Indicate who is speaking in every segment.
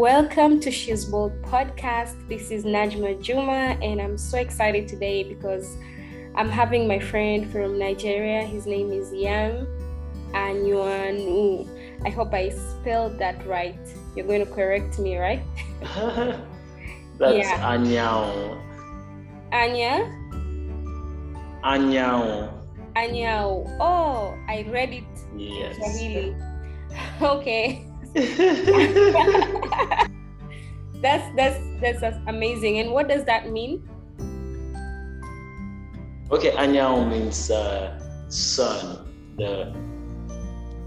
Speaker 1: Welcome to She's Bold podcast. This is Najma Juma, and I'm so excited today because I'm having my friend from Nigeria. His name is Yang Anyanwu. I hope I spelled that right. You're going to correct me, right?
Speaker 2: That's yeah. Anyao.
Speaker 1: Anya?
Speaker 2: Anyao.
Speaker 1: Anyao. Oh, I read it.
Speaker 2: Yes.
Speaker 1: Okay. that's that's that's amazing. And what does that mean?
Speaker 2: Okay, Anyanwu means uh, sun, the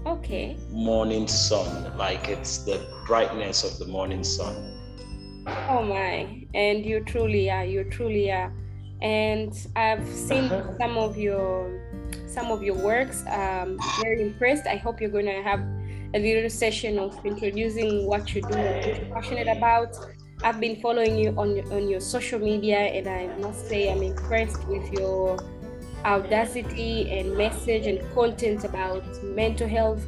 Speaker 1: okay
Speaker 2: morning sun, like it's the brightness of the morning sun.
Speaker 1: Oh my! And you truly are. You truly are. And I've seen uh-huh. some of your some of your works. Um, very impressed. I hope you're going to have a little session of introducing what you do what you're passionate about. I've been following you on your, on your social media, and I must say I'm impressed with your audacity and message and content about mental health.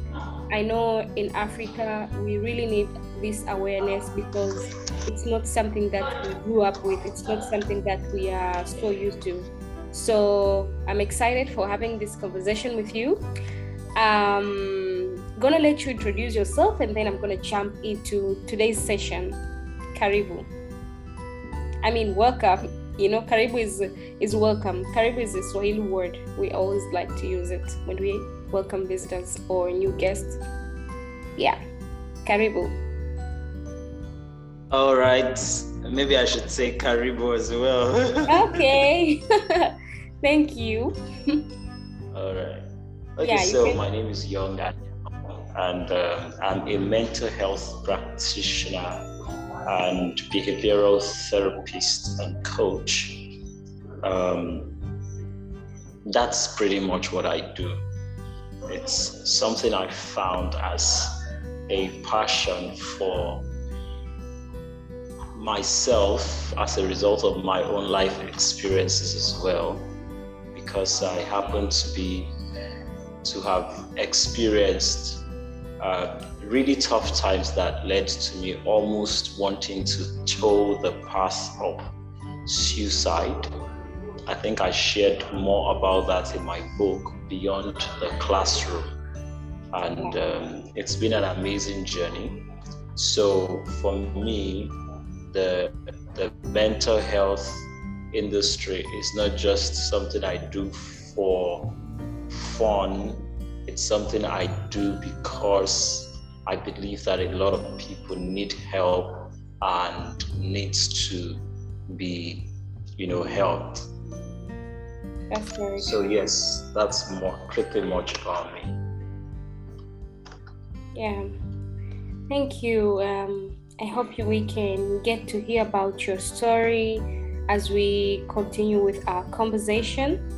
Speaker 1: I know in Africa we really need this awareness because it's not something that we grew up with. It's not something that we are so used to. So I'm excited for having this conversation with you. Um, gonna let you introduce yourself and then I'm gonna jump into today's session. Karibu. I mean, welcome. You know, karibu is is welcome. Karibu is a Swahili word. We always like to use it when we welcome visitors or new guests. Yeah, karibu.
Speaker 2: All right. Maybe I should say karibu as well.
Speaker 1: okay. Thank you.
Speaker 2: All right. Okay, yeah, so can... my name is Young and uh, I'm a mental health practitioner and behavioral therapist and coach. Um, that's pretty much what I do. It's something I found as a passion for myself as a result of my own life experiences as well, because I happen to be to have experienced uh, really tough times that led to me almost wanting to toe the path of suicide. I think I shared more about that in my book, Beyond the Classroom. And um, it's been an amazing journey. So for me, the, the mental health industry is not just something I do for fun it's something I do because I believe that a lot of people need help and needs to be, you know, helped.
Speaker 1: That's very
Speaker 2: So yes, that's more pretty much about me.
Speaker 1: Yeah. Thank you. Um, I hope we can get to hear about your story as we continue with our conversation.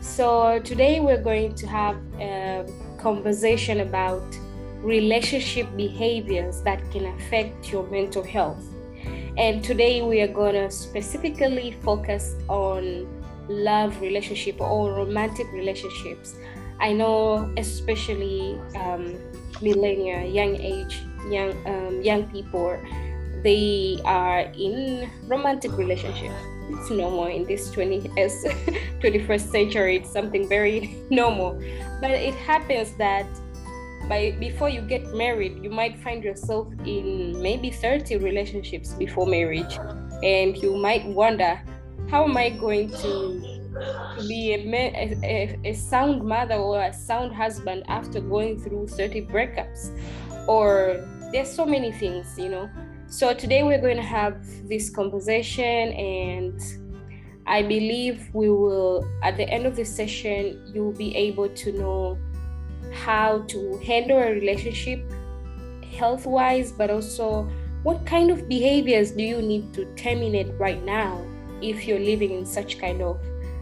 Speaker 1: So, today we're going to have a conversation about relationship behaviors that can affect your mental health. And today we are going to specifically focus on love relationship or romantic relationships. I know, especially um, millennia, young age, young um, young people, they are in romantic relationships it's normal in this 20 as 21st century it's something very normal. But it happens that by before you get married you might find yourself in maybe 30 relationships before marriage. And you might wonder how am i going to, to be a, a, a sound mother or a sound husband after going through 30 breakups? Or there's so many things you know so today we're going to have this conversation, and I believe we will, at the end of the session, you'll be able to know how to handle a relationship health wise, but also what kind of behaviors do you need to terminate right now if you're living in such kind of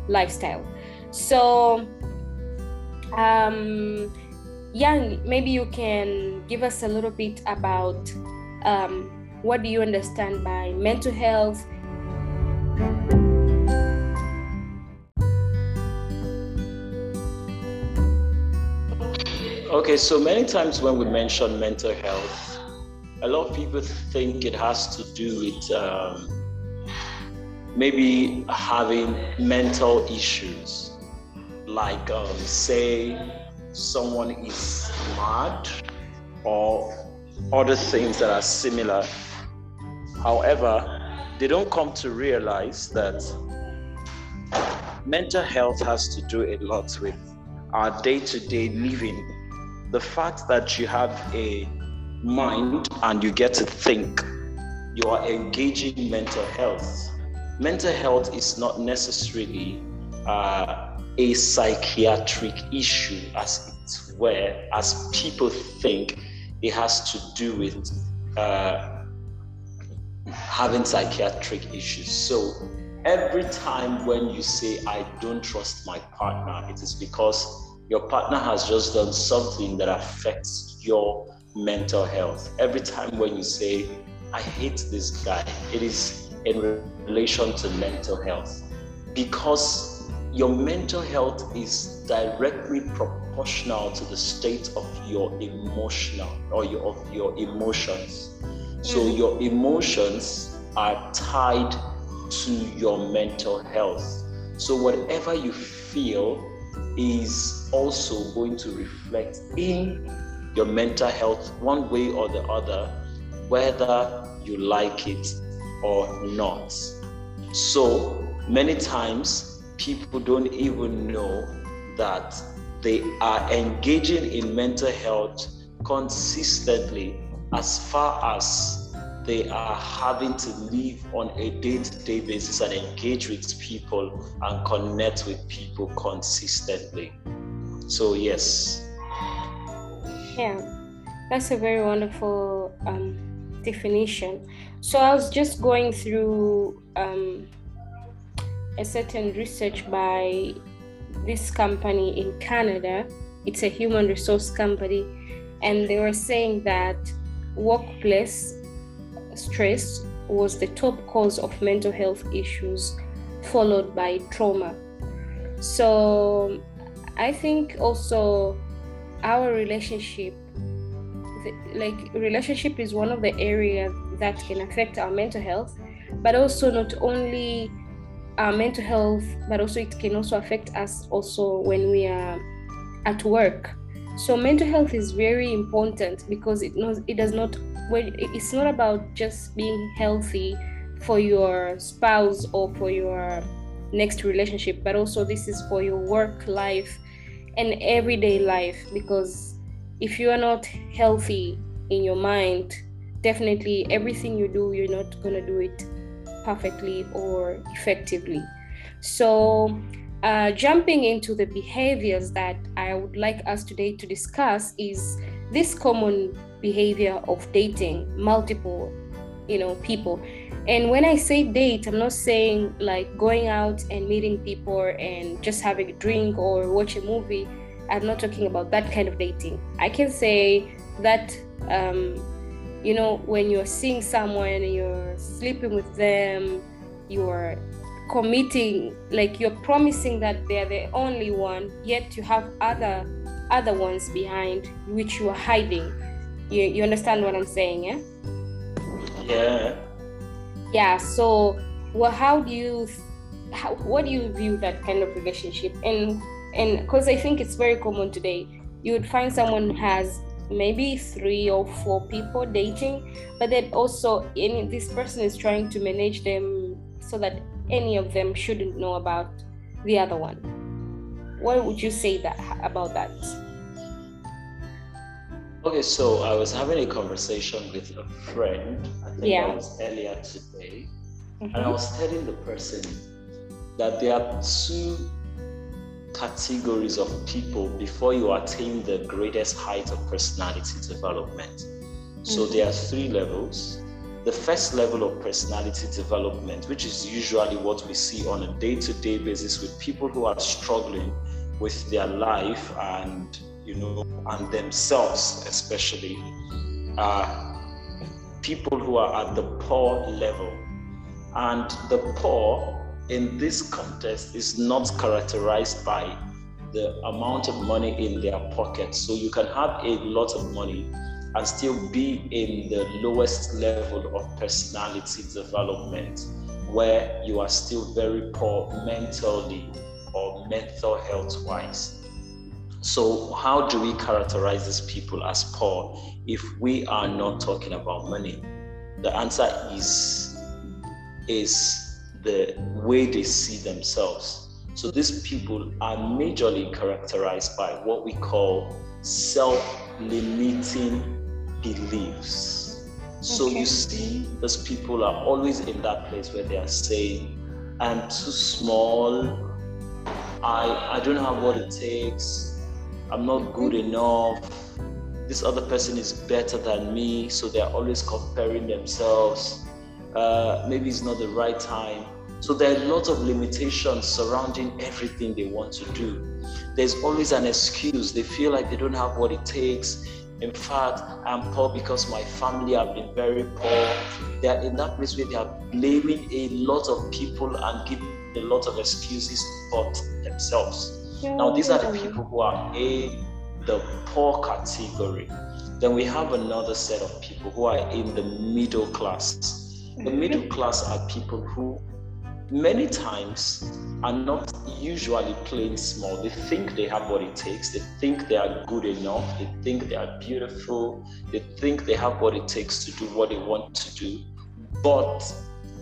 Speaker 1: lifestyle. So, um, Yang, maybe you can give us a little bit about um, what do you understand by mental health?
Speaker 2: Okay, so many times when we mention mental health, a lot of people think it has to do with um, maybe having mental issues, like um, say someone is mad or other things that are similar. However, they don't come to realize that mental health has to do a lot with our day to day living. The fact that you have a mind and you get to think, you are engaging mental health mental health is not necessarily uh, a psychiatric issue as it were, as people think it has to do with uh, having psychiatric issues. So every time when you say, I don't trust my partner, it is because your partner has just done something that affects your mental health. Every time when you say, I hate this guy, it is in relation to mental health because your mental health is directly proportional to the state of your emotional or your, of your emotions. So mm-hmm. your emotions are tied to your mental health. So whatever you feel is also going to reflect in your mental health one way or the other, whether you like it or not. So many times people don't even know that they are engaging in mental health consistently as far as they are having to live on a day-to-day basis and engage with people and connect with people consistently. So yes.
Speaker 1: Yeah that's a very wonderful um, definition. So I was just going through um, a certain research by this company in Canada. It's a human resource company, and they were saying that workplace stress was the top cause of mental health issues, followed by trauma. So I think also our relationship, like relationship, is one of the areas that can affect our mental health, but also not only our mental health, but also it can also affect us also when we are at work. So mental health is very important because it knows it does not well it's not about just being healthy for your spouse or for your next relationship, but also this is for your work life and everyday life because if you are not healthy in your mind definitely everything you do, you're not going to do it perfectly or effectively. So, uh, jumping into the behaviors that I would like us today to discuss is this common behavior of dating multiple, you know, people. And when I say date, I'm not saying like going out and meeting people and just having a drink or watch a movie. I'm not talking about that kind of dating. I can say that um, you know when you're seeing someone you're sleeping with them you're committing like you're promising that they're the only one yet you have other other ones behind which you are hiding. You, you understand what i'm saying yeah?
Speaker 2: Yeah.
Speaker 1: Yeah so well how do you how, what do you view that kind of relationship? And and because i think it's very common today. You would find someone has maybe three or four people dating but then also any this person is trying to manage them so that any of them shouldn't know about the other one what would you say that about that
Speaker 2: okay so i was having a conversation with a friend i think
Speaker 1: yeah.
Speaker 2: that was earlier today mm-hmm. and i was telling the person that there are two categories of people before you attain the greatest height of personality development. So mm-hmm. there are three levels. The first level of personality development, which is usually what we see on a day to day basis with people who are struggling with their life and, you know, and themselves, especially, are people who are at the poor level. And the poor in this context is not characterized by the amount of money in their pocket. So you can have a lot of money and still be in the lowest level of personality development where you are still very poor mentally or mental health wise. So, how do we characterize these people as poor if we are not talking about money? The answer is is the way they see themselves. So these people are majorly characterized by what we call self-limiting beliefs. So okay. you see, those people are always in that place where they are saying, I'm too small, I, I don't have what it takes, I'm not good enough, this other person is better than me, so they're always comparing themselves. Uh, maybe it's not the right time. So there are a lot of limitations surrounding everything they want to do. There's always an excuse. They feel like they don't have what it takes. In fact, I'm poor because my family have been very poor. They are in that place where they are blaming a lot of people and giving a lot of excuses for themselves. Yeah. Now, these are the people who are in the poor category. Then we have another set of people who are in the middle class. The middle mm. class are people who many times are not usually playing small. They think they have what it takes. They think they are good enough. They think they are beautiful. They think they have what it takes to do what they want to do. But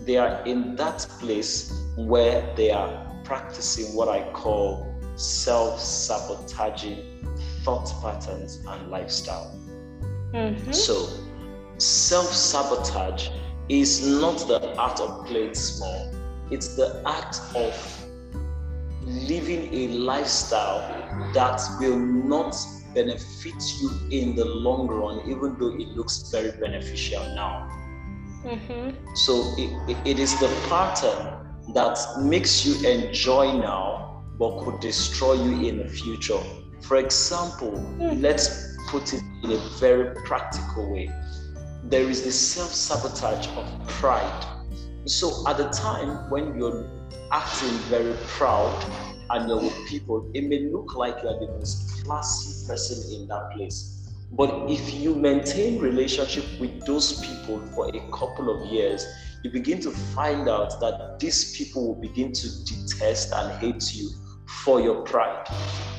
Speaker 2: they are in that place where they are practicing what I call self sabotaging thought patterns and lifestyle. Mm-hmm. So, self sabotage is not the art of playing small it's the act of living a lifestyle that will not benefit you in the long run, even though it looks very beneficial now. Mm-hmm. So it, it is the pattern that makes you enjoy now, but could destroy you in the future. For example, mm. let's put it in a very practical way. There is the self sabotage of pride so at the time when you're acting very proud and you're with people, it may look like you're the most classy person in that place. But if you maintain relationship with those people for a couple of years, you begin to find out that these people will begin to detest and hate you for your pride.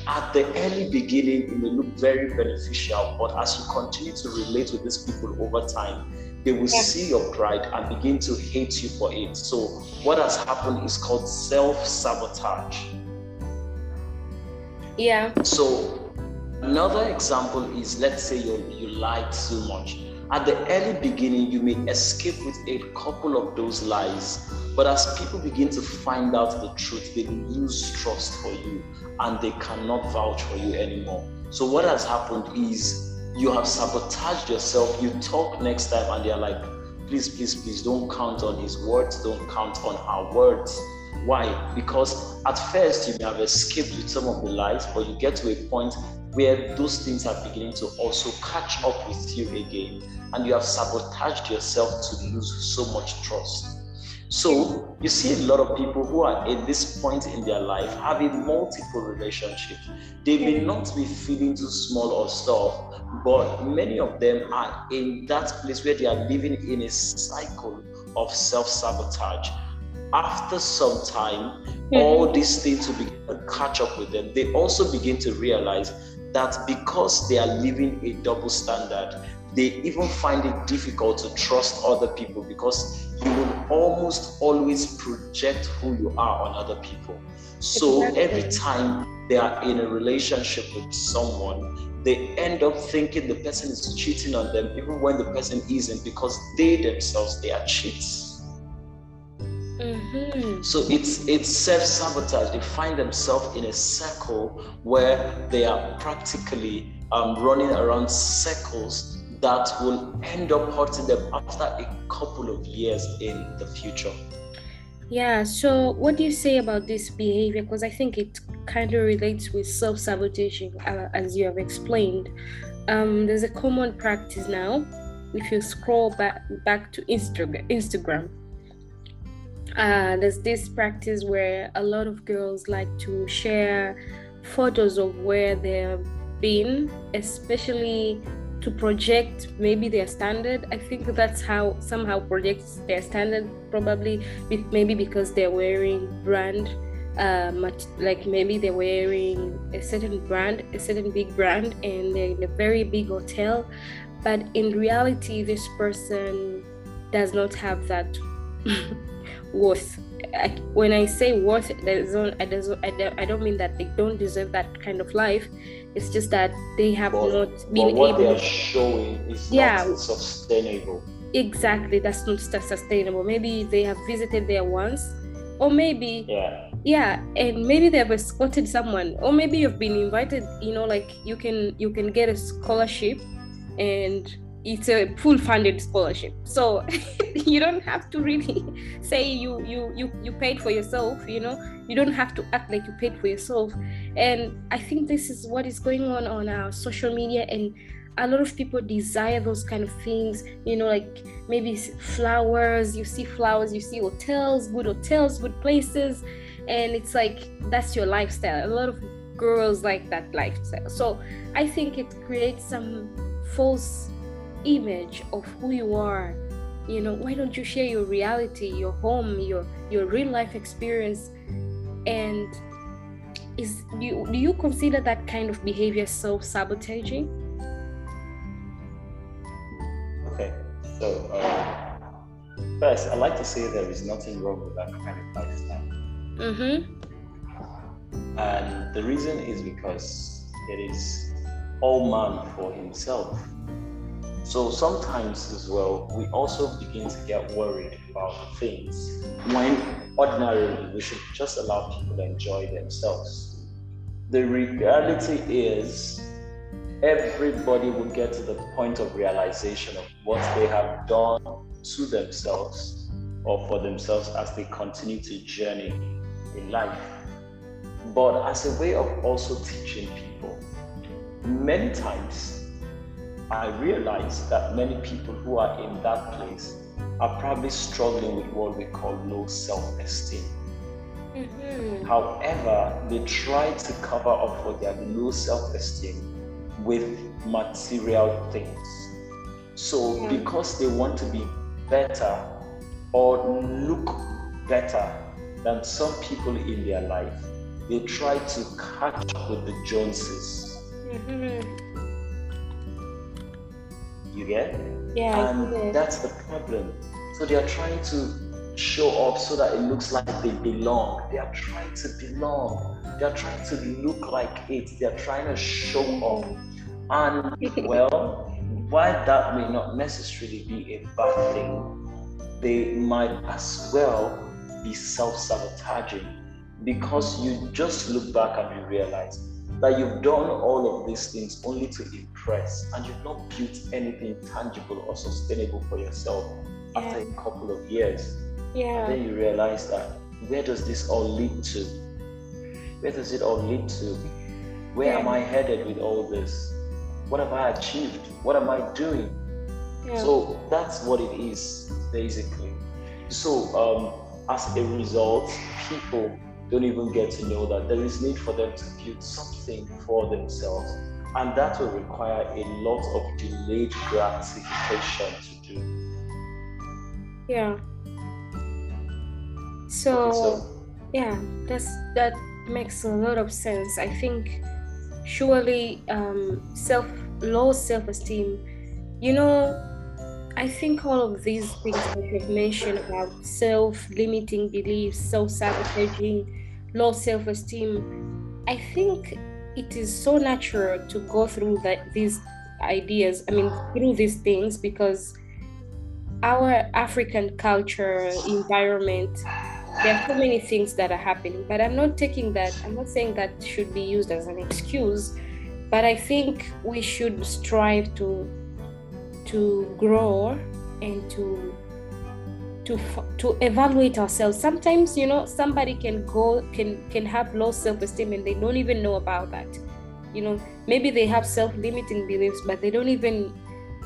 Speaker 2: At the early beginning, it may look very beneficial, but as you continue to relate with these people over time, they will yeah. see your pride and begin to hate you for it. So, what has happened is called self sabotage.
Speaker 1: Yeah.
Speaker 2: So, another example is let's say you, you lied too much. At the early beginning, you may escape with a couple of those lies, but as people begin to find out the truth, they lose trust for you and they cannot vouch for you anymore. So, what has happened is you have sabotaged yourself. You talk next time, and they're like, please, please, please don't count on his words, don't count on our words. Why? Because at first you may have escaped with some of the lies, but you get to a point where those things are beginning to also catch up with you again, and you have sabotaged yourself to lose so much trust. So you see a lot of people who are at this point in their life having multiple relationships. They may not be feeling too small or stuff, but many of them are in that place where they are living in a cycle of self-sabotage. After some time, mm-hmm. all these things will begin to catch up with them. They also begin to realize that because they are living a double standard, they even find it difficult to trust other people because you will almost always project who you are on other people. So exactly. every time they are in a relationship with someone, they end up thinking the person is cheating on them, even when the person isn't, because they themselves they are cheats. Mm-hmm. So it's it's self-sabotage. They find themselves in a circle where they are practically um, running around circles that will end up hurting them after a couple of years in the future.
Speaker 1: Yeah, so what do you say about this behavior? Because I think it kind of relates with self sabotaging, uh, as you have explained. Um, there's a common practice now. If you scroll back back to Instagram, Instagram, uh, there's this practice where a lot of girls like to share photos of where they've been, especially to project maybe their standard. I think that's how somehow projects their standard probably maybe because they're wearing brand uh, like maybe they're wearing a certain brand a certain big brand and they're in a very big hotel. But in reality this person does not have that worth. I, when I say worth, don't, I, don't, I don't mean that they don't deserve that kind of life. It's just that they have but, not been
Speaker 2: what
Speaker 1: able.
Speaker 2: What they are showing is yeah, not sustainable.
Speaker 1: Exactly, that's not sustainable. Maybe they have visited there once, or maybe
Speaker 2: yeah,
Speaker 1: yeah, and maybe they have escorted someone, or maybe you've been invited. You know, like you can you can get a scholarship, and it's a full funded scholarship. So you don't have to really say you you you you paid for yourself you know? You don't have to act like you paid for yourself. And i think this is what is going on on our social media and a lot of people desire those kind of things you know like maybe flowers you see flowers you see hotels good hotels good places and it's like that's your lifestyle. A lot of girls like that lifestyle. So i think it creates some false image of who you are. You know why don't you share your reality your home your your real life experience? And is do you, do you consider that kind of behavior self-sabotaging?
Speaker 2: Okay so uh, first i'd like to say there is nothing wrong with that kind of lifestyle.
Speaker 1: Mm-hmm.
Speaker 2: and the reason is because it is all man for himself so sometimes as well, we also begin to get worried about things when ordinarily we should just allow people to enjoy themselves. The reality is, everybody will get to the point of realization of what they have done to themselves or for themselves as they continue to journey in life. But as a way of also teaching people, many times I realize that many people who are in that place are probably struggling with what we call low self esteem. Mm-hmm. However, they try to cover up for their low self esteem with material things. So, yeah. because they want to be better or look better than some people in their life, they try to catch up with the Joneses. Mm-hmm. You get?
Speaker 1: Yeah.
Speaker 2: And that's the problem. So they are trying to show up so that it looks like they belong. They are trying to belong. They are trying to look like it. They are trying to show up. And well, while that may not necessarily be a bad thing, they might as well be self sabotaging because you just look back and you realize that you've done all of these things only to impress and you've not built anything tangible or sustainable for yourself yeah. after a couple of years.
Speaker 1: Yeah.
Speaker 2: And then you realize that where does this all lead to? Where does it all lead to? Where yeah. am I headed with all this? What have I achieved? What am I doing? Yeah. So that's what it is, basically. So, um, as a result, people don't even get to know that there is need for them to build something for themselves. And that will require a lot of delayed gratification to do.
Speaker 1: Yeah. So, okay, so yeah, that's that makes a lot of sense. I think surely um, self low self esteem, you know, I think all of these things that you've mentioned about self limiting beliefs, self sabotaging, low self esteem, I think it is so natural to go through that, these ideas, I mean, through these things because our African culture, environment, there are so many things that are happening. But I'm not taking that, I'm not saying that should be used as an excuse, but I think we should strive to to grow and to to to evaluate ourselves sometimes you know somebody can go can can have low self-esteem and they don't even know about that you know maybe they have self-limiting beliefs but they don't even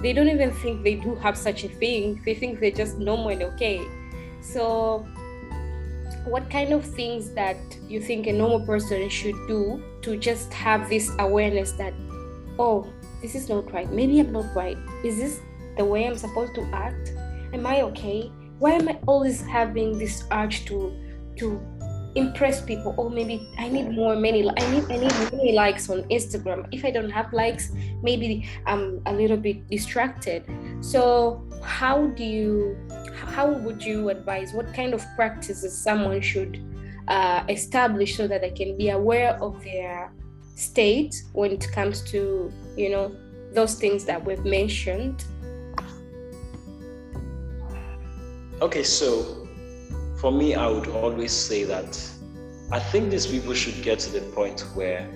Speaker 1: they don't even think they do have such a thing they think they're just normal and okay so what kind of things that you think a normal person should do to just have this awareness that oh this is not right. Maybe I'm not right. Is this the way I'm supposed to act? Am I okay? Why am I always having this urge to to impress people? Or maybe I need more many I need I need many likes on Instagram. If I don't have likes, maybe I'm a little bit distracted. So how do you how would you advise what kind of practices someone should uh, establish so that they can be aware of their state when it comes to you know those things that we've mentioned
Speaker 2: okay so for me i would always say that i think these people should get to the point where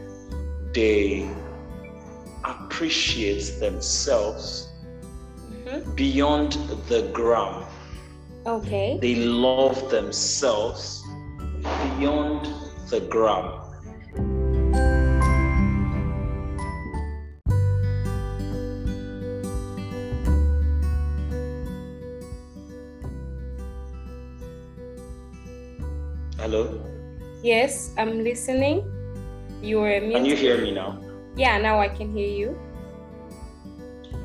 Speaker 2: they appreciate themselves mm-hmm. beyond the gram
Speaker 1: okay.
Speaker 2: They love themselves beyond the gram
Speaker 1: Yes, I'm listening. You are muted.
Speaker 2: Can you hear me now?
Speaker 1: Yeah, now I can hear you.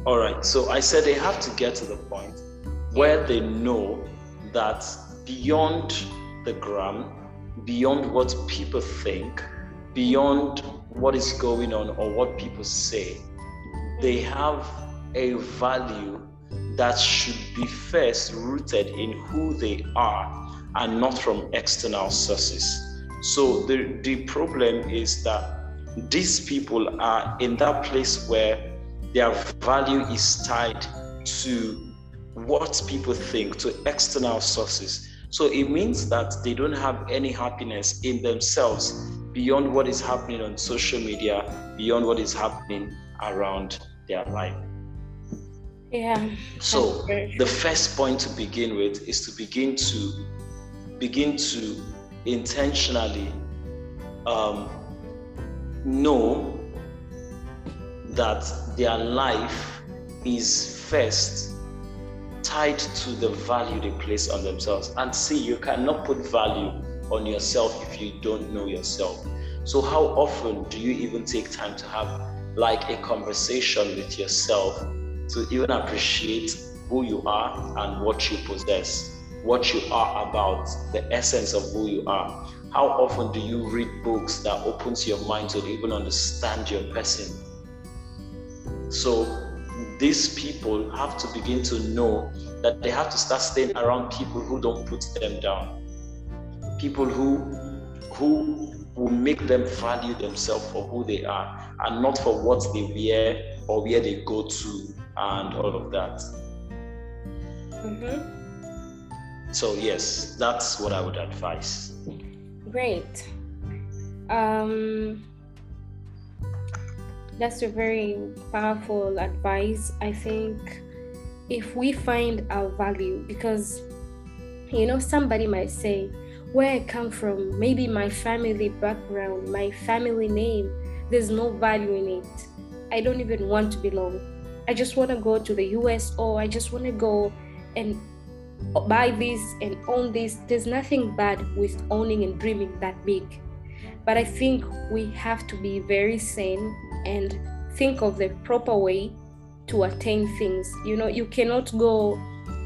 Speaker 2: All right. So I said they have to get to the point where they know that beyond the gram, beyond what people think, beyond what is going on or what people say, they have a value that should be first rooted in who they are and not from external sources. So the, the problem is that these people are in that place where their value is tied to what people think, to external sources. So it means that they don't have any happiness in themselves beyond what is happening on social media, beyond what is happening around their life.
Speaker 1: Yeah.
Speaker 2: So the first point to begin with is to begin to begin to intentionally um, know that their life is first tied to the value they place on themselves. And see, you cannot put value on yourself if you don't know yourself. So, how often do you even take time to have like a conversation with yourself to even appreciate who you are and what you possess? What you are about, the essence of who you are. How often do you read books that opens your mind to even understand your person? So these people have to begin to know that they have to start staying around people who don't put them down. People who who will make them value themselves for who they are and not for what they wear or where they go to and all of that. Mm-hmm. So yes, that's what I would advise.
Speaker 1: Great. Um, that's a very powerful advice. I think if we find our value, because you know, somebody might say, where I come from, maybe my family background, my family name, there's no value in it. I don't even want to belong. I just want to go to the US or I just want to go and buy this and own this. There's nothing bad with owning and dreaming that big. But I think we have to be very sane and think of the proper way to attain things. You know, you cannot go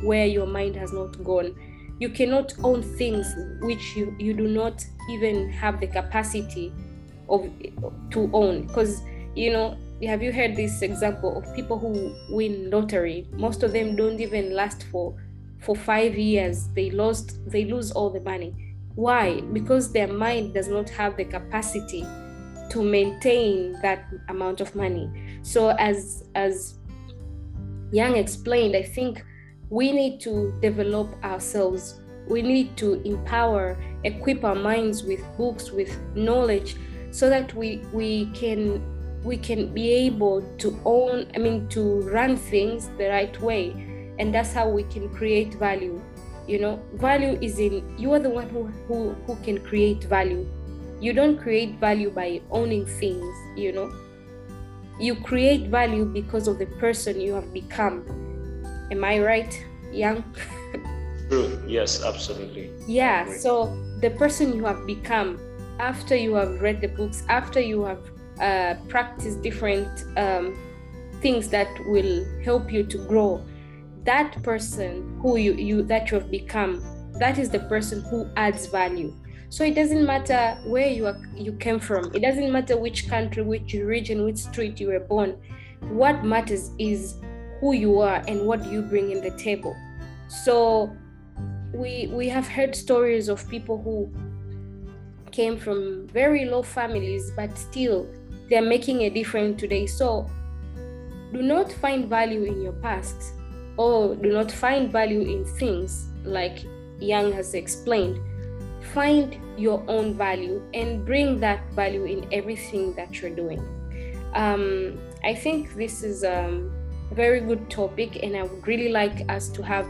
Speaker 1: where your mind has not gone. You cannot own things which you, you do not even have the capacity of to own. Because you know, have you heard this example of people who win lottery? Most of them don't even last for for five years they lost they lose all the money. Why? Because their mind does not have the capacity to maintain that amount of money. So as as young explained i think we need to develop ourselves. We need to empower equip our minds with books with knowledge so that we we can we can be able to own i mean to run things the right way and that's how we can create value. You know value is in you are the one who who, who can create value. You don't create value by owning things you know. You create value because of the person you have become. Am i right young
Speaker 2: true. Yes absolutely.
Speaker 1: Yeah so the person you have become after you have read the books after you have uh, practiced different um, things that will help you to grow that person who you, you that you have become that is the person who adds value. So it doesn't matter where you are you came from. It doesn't matter which country which region which street you were born. What matters is who you are and what you bring in the table. So we we have heard stories of people who came from very low families but still they're making a difference today. So do not find value in your past or do not find value in things like Young has explained. Find your own value and bring that value in everything that you're doing. Um, I think this is a very good topic, and I would really like us to have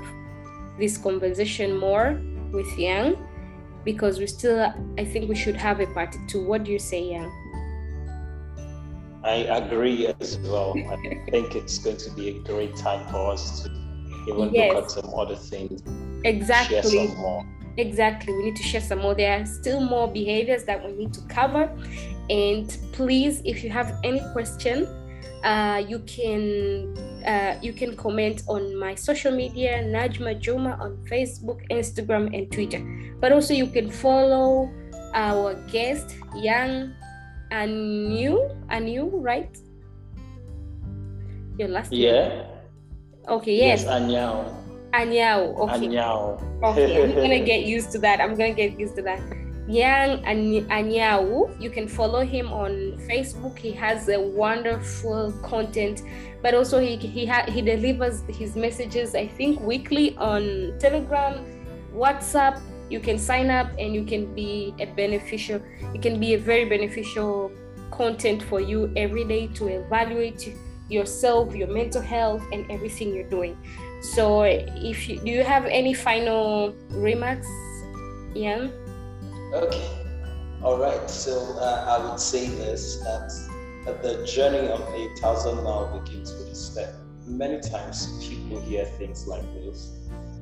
Speaker 1: this conversation more with Yang because we still, I think we should have a part two. What do you say, Young?
Speaker 3: I agree as well. I think it's going to be a great time for us to even yes. look at some other things.
Speaker 1: Exactly. Exactly. We need to share some more. There are still more behaviors that we need to cover. And please, if you have any question, uh, you can uh, you can comment on my social media, Najma Juma on Facebook, Instagram, and Twitter. But also you can follow our guest, Young Anu, Anu, right? Your last
Speaker 3: yeah.
Speaker 1: Name? Okay, yes.
Speaker 3: Yes, Anyao.
Speaker 1: Anyao. Okay.
Speaker 3: Anyao.
Speaker 1: okay, I'm gonna get used to that. I'm gonna get used to that. Yang Anyao, you can follow him on Facebook. He has a wonderful content, but also he he ha- he delivers his messages. I think weekly on Telegram, WhatsApp. You can sign up and you can be a beneficial. It can be a very beneficial content for you every day to evaluate yourself, your mental health, and everything you're doing. So, if you do you have any final remarks, Ian?
Speaker 2: Okay. All right. So uh, I would say this that, that the journey of a thousand mile begins with a step. Many times people hear things like this,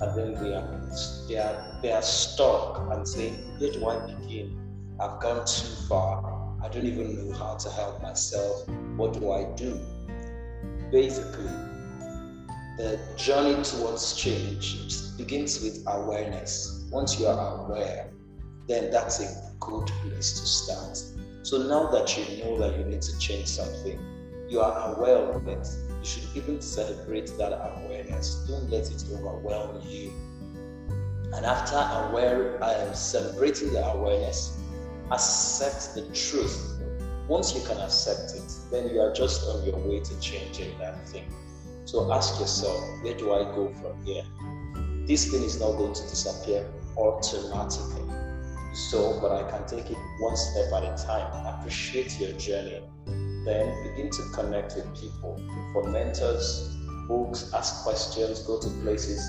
Speaker 2: and then they are they are they are stuck and saying, "Where do I begin? I've gone too far. I don't even know how to help myself. What do I do?" basically, the journey towards change begins with awareness. Once you are aware, then that's a good place to start. So now that you know that you need to change something, you are aware of it. You should even celebrate that awareness. Don't let it overwhelm you. And after aware, I am celebrating the awareness, accept the truth once you can accept it, then you are just on your way to changing that thing. So ask yourself, where do I go from here? This thing is not going to disappear automatically. So, but I can take it one step at a time. Appreciate your journey. Then begin to connect with people for mentors, books, ask questions, go to places.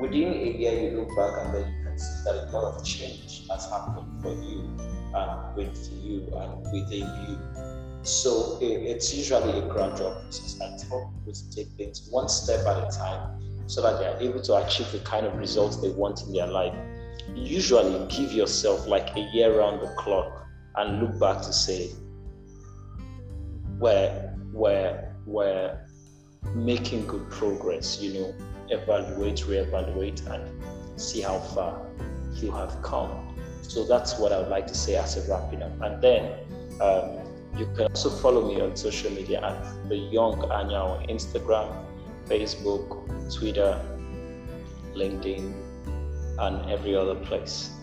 Speaker 2: Within a year, you look back and then you can see that a lot of change has happened for you and with you and within you. So it's usually a gradual process. I tell people to take things one step at a time so that they are able to achieve the kind of results they want in their life. Usually give yourself like a year around the clock and look back to say, where, we're making good progress, you know, evaluate, reevaluate, and see how far you have come. So that's what I would like to say as a wrapping up. And then um, you can also follow me on social media at the Young Anya on Instagram, Facebook, Twitter, LinkedIn, and every other place.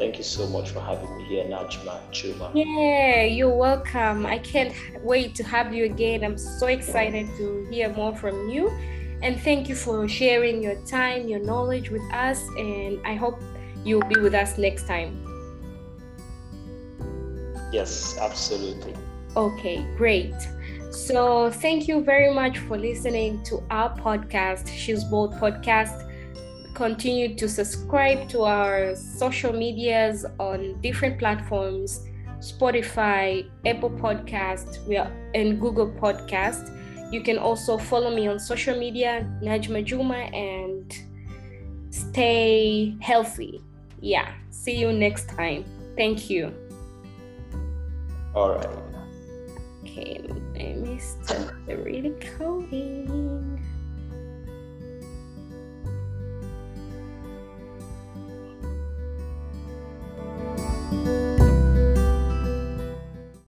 Speaker 2: Thank you so much for having me here, Najma Juma.
Speaker 1: Yeah, you're welcome. I can't wait to have you again. I'm so excited to hear more from you. And thank you for sharing your time, your knowledge with us. And I hope you'll be with us next time.
Speaker 3: Yes, absolutely.
Speaker 1: Okay, great. So, thank you very much for listening to our podcast, She's Bold Podcast. Continue to subscribe to our social medias on different platforms Spotify, Apple Podcast, we are in Google Podcast. You can also follow me on social media, Najma Juma, and stay healthy. Yeah, see you next time. Thank you.
Speaker 3: All right.
Speaker 1: Okay, let me Mr. Really